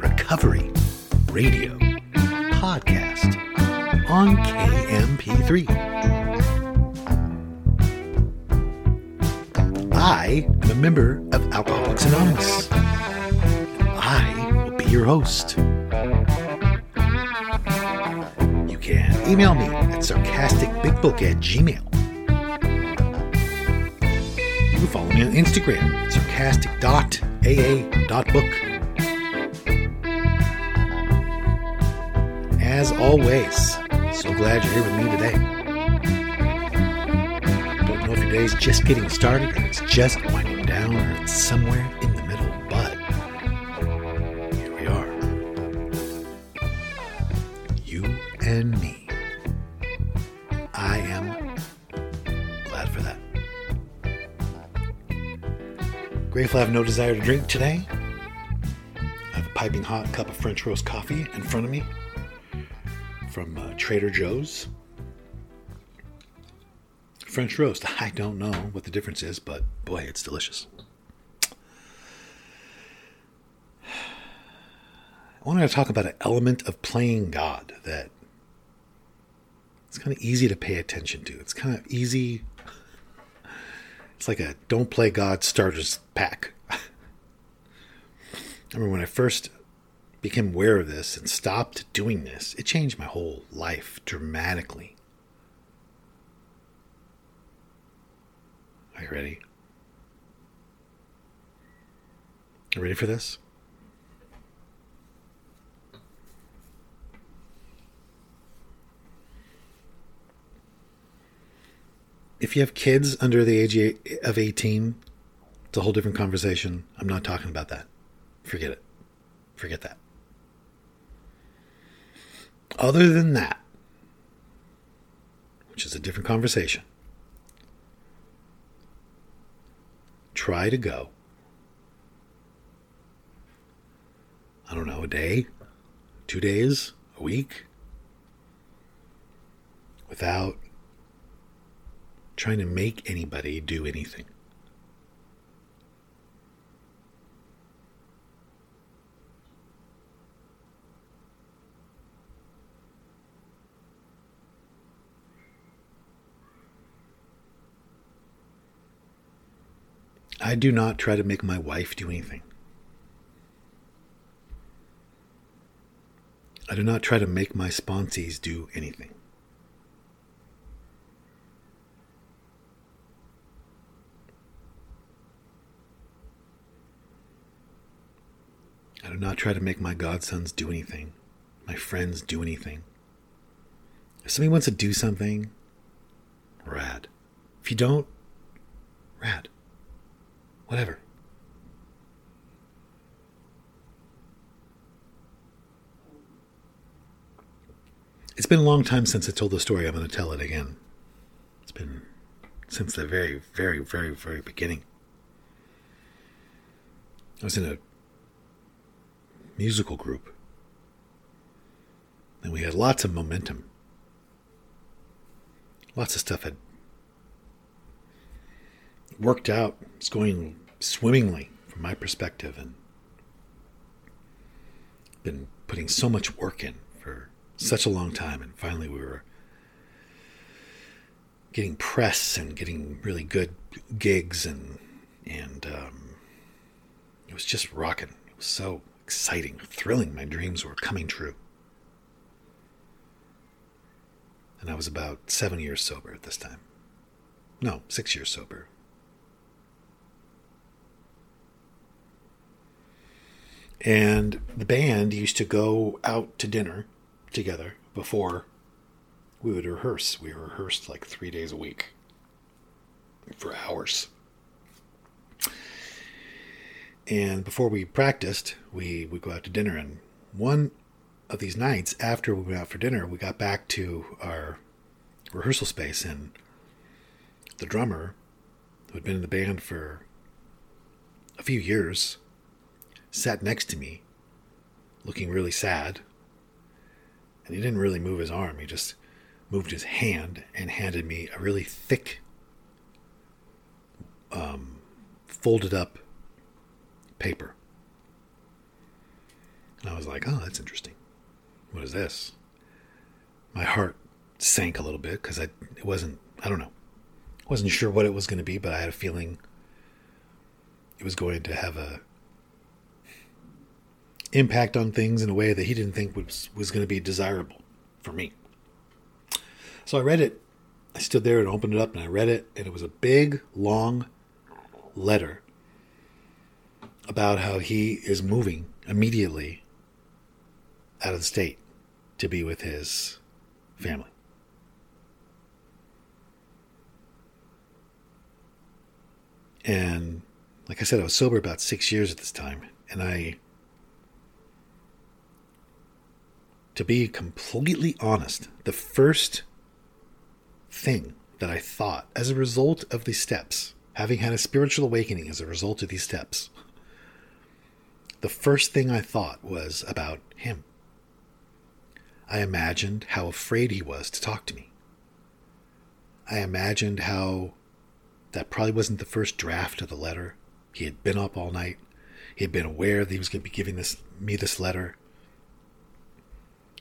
the Recovery Radio Podcast on KMP3. I am a member of Alcoholics Anonymous. I will be your host. You can email me at sarcasticbigbook at gmail. You can follow me on Instagram, sarcastic.aa.book. As always, so glad you're here with me today. Don't know if your day's just getting started or it's just winding down or it's somewhere in the middle, but here we are. You and me. I am glad for that. Grateful I have no desire to drink today. I have a piping hot cup of French roast coffee in front of me from uh, Trader Joe's. French roast. I don't know what the difference is, but boy, it's delicious. I wanted to talk about an element of playing God that it's kind of easy to pay attention to. It's kind of easy. It's like a don't play God starters pack. I remember when I first became aware of this and stopped doing this, it changed my whole life dramatically. Are you ready? You ready for this? if you have kids under the age of 18, it's a whole different conversation. I'm not talking about that. Forget it. Forget that. Other than that, which is a different conversation, try to go, I don't know, a day, two days, a week, without trying to make anybody do anything. I do not try to make my wife do anything. I do not try to make my sponsees do anything. I do not try to make my godsons do anything, my friends do anything. If somebody wants to do something, rad. If you don't, rad. Whatever. It's been a long time since I told the story. I'm going to tell it again. It's been since the very, very, very, very beginning. I was in a musical group. And we had lots of momentum. Lots of stuff had worked out. It's going swimmingly from my perspective and been putting so much work in for such a long time and finally we were getting press and getting really good gigs and and um, it was just rocking. It was so exciting, thrilling. My dreams were coming true. And I was about seven years sober at this time. No, six years sober. And the band used to go out to dinner together before we would rehearse. We rehearsed like three days a week for hours. And before we practiced, we would go out to dinner. And one of these nights, after we went out for dinner, we got back to our rehearsal space, and the drummer, who had been in the band for a few years, sat next to me, looking really sad. And he didn't really move his arm, he just moved his hand and handed me a really thick, um, folded up paper. And I was like, oh, that's interesting. What is this? My heart sank a little bit because I it wasn't I don't know. Wasn't sure what it was going to be, but I had a feeling it was going to have a impact on things in a way that he didn't think was was going to be desirable for me. So I read it. I stood there and opened it up and I read it and it was a big long letter about how he is moving immediately out of the state to be with his family. And like I said, I was sober about six years at this time. And I, to be completely honest, the first thing that I thought as a result of these steps, having had a spiritual awakening as a result of these steps, the first thing I thought was about him. I imagined how afraid he was to talk to me. I imagined how that probably wasn't the first draft of the letter. He had been up all night. He had been aware that he was going to be giving this me this letter.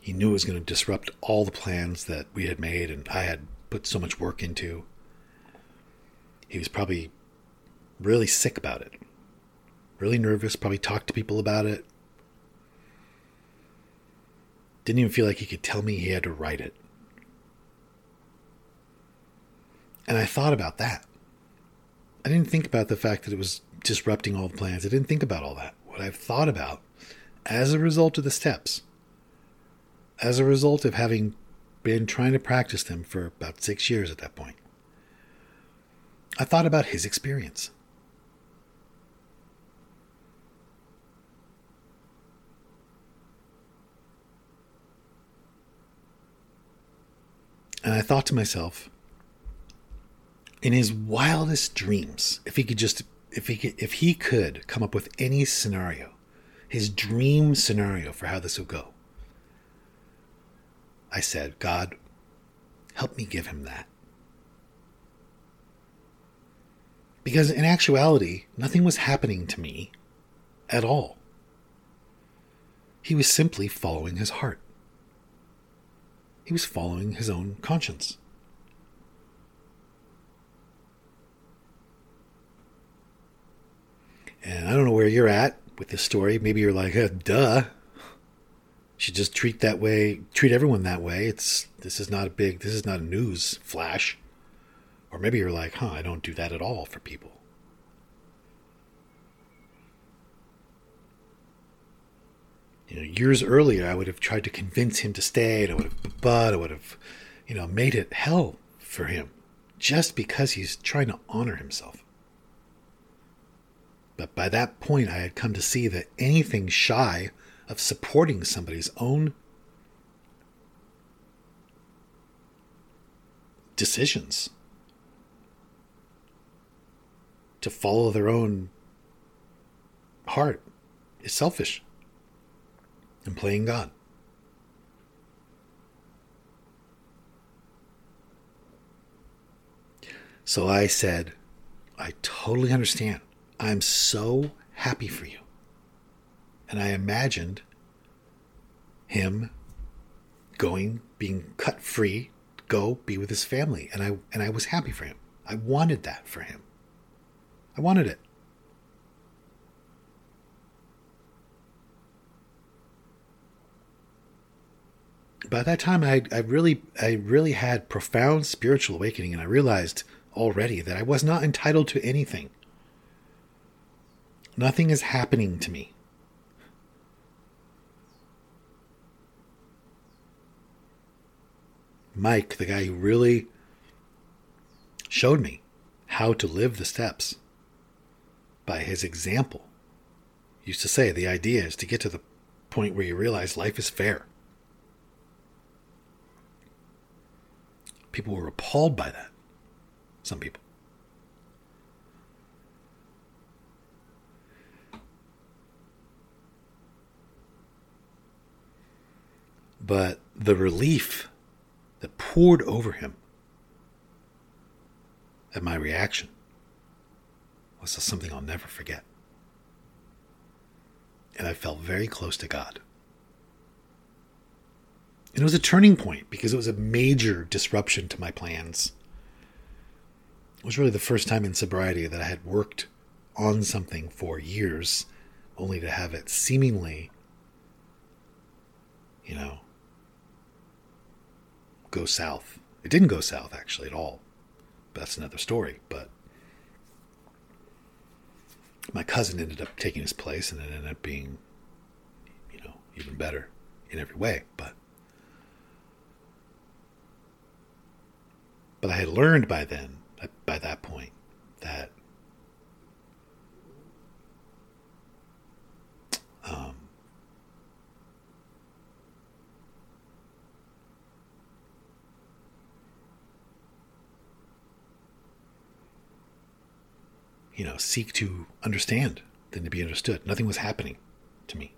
He knew it was going to disrupt all the plans that we had made and I had put so much work into. He was probably really sick about it. Really nervous, probably talked to people about it. Didn't even feel like he could tell me he had to write it. And I thought about that. I didn't think about the fact that it was disrupting all the plans. I didn't think about all that. What I've thought about as a result of the steps, as a result of having been trying to practice them for about six years at that point, I thought about his experience. And I thought to myself, in his wildest dreams, if he could just if he could, if he could come up with any scenario, his dream scenario for how this would go, I said, God, help me give him that. Because in actuality, nothing was happening to me at all. He was simply following his heart. He was following his own conscience. And I don't know where you're at with this story. Maybe you're like, uh, duh. Should just treat that way, treat everyone that way. It's this is not a big, this is not a news flash. Or maybe you're like, huh, I don't do that at all for people. You know, years earlier, I would have tried to convince him to stay, and I would have, but I would have, you know, made it hell for him just because he's trying to honor himself. But by that point, I had come to see that anything shy of supporting somebody's own decisions to follow their own heart is selfish and playing God. So I said, I totally understand. I'm so happy for you. And I imagined him going, being cut free, go be with his family. And I and I was happy for him. I wanted that for him. I wanted it. By that time I I really I really had profound spiritual awakening and I realized already that I was not entitled to anything. Nothing is happening to me. Mike, the guy who really showed me how to live the steps by his example, used to say the idea is to get to the point where you realize life is fair. People were appalled by that. Some people. But the relief that poured over him at my reaction was something I'll never forget. And I felt very close to God. And it was a turning point because it was a major disruption to my plans. It was really the first time in sobriety that I had worked on something for years, only to have it seemingly, you know, go south. It didn't go south, actually, at all. But that's another story. But my cousin ended up taking his place, and it ended up being, you know, even better in every way. But but I had learned by then, by that point, that um, you know, seek to understand than to be understood. Nothing was happening to me.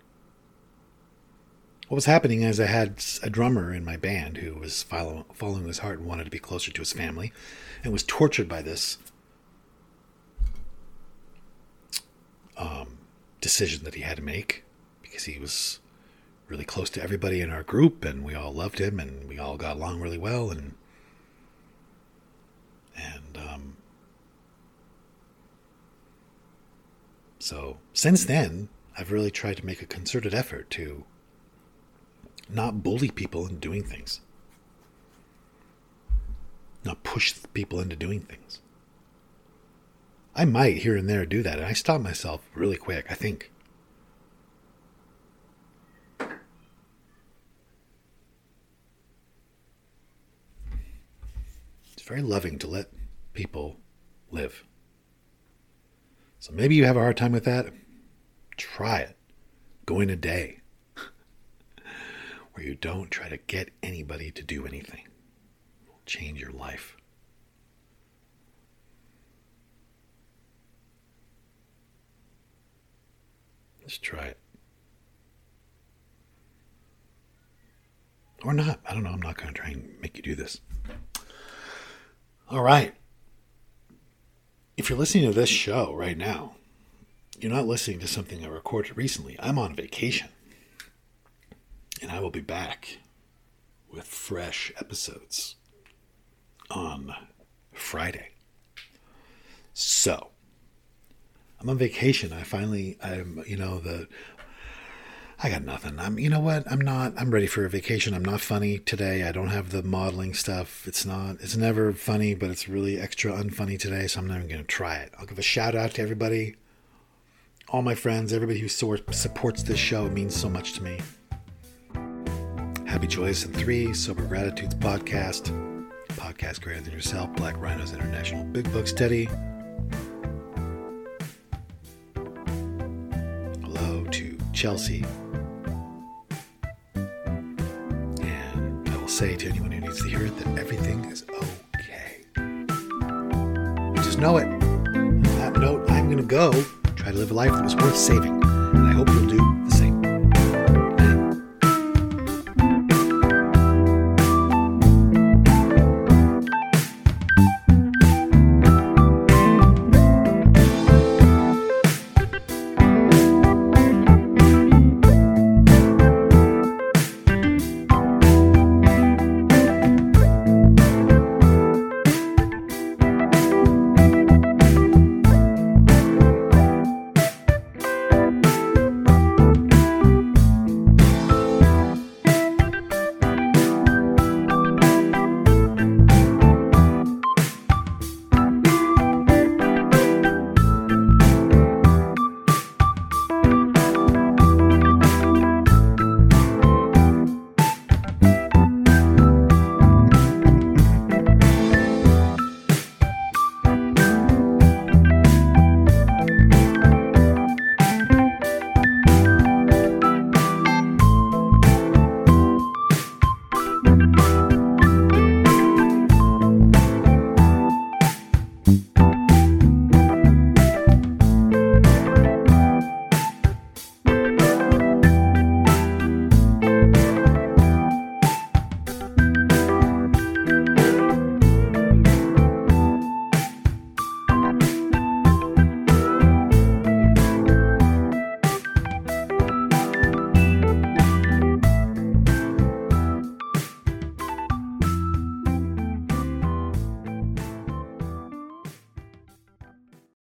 What was happening is I had a drummer in my band who was follow, following his heart and wanted to be closer to his family and was tortured by this um, decision that he had to make because he was really close to everybody in our group and we all loved him and we all got along really well and and um, So since then, I've really tried to make a concerted effort to not bully people into doing things, not push people into doing things. I might here and there do that, and I stop myself really quick, I think. It's very loving to let people live. So maybe you have a hard time with that. Try it. Go in a day where you don't try to get anybody to do anything. It'll change your life. Just try it. Or not. I don't know. I'm not going to try and make you do this. All right if you're listening to this show right now, you're not listening to something I recorded recently. I'm on vacation. And I will be back with fresh episodes on Friday. So, I'm on vacation. I finally, I'm, you know, the I got nothing. I'm, you know what? I'm not, I'm ready for a vacation. I'm not funny today. I don't have the modeling stuff. It's not, it's never funny, but it's really extra unfunny today. So I'm not even going to try it. I'll give a shout out to everybody, all my friends, everybody who supports this show. It means so much to me. Happy Joyous and Free, Sober Gratitudes podcast, podcast greater than yourself, Black Rhinos International, Big Book Steady. To will say to anyone who needs to hear it that everything is okay. Just know it. On that note, I'm going to go try to live a life that was worth saving, and I hope you'll do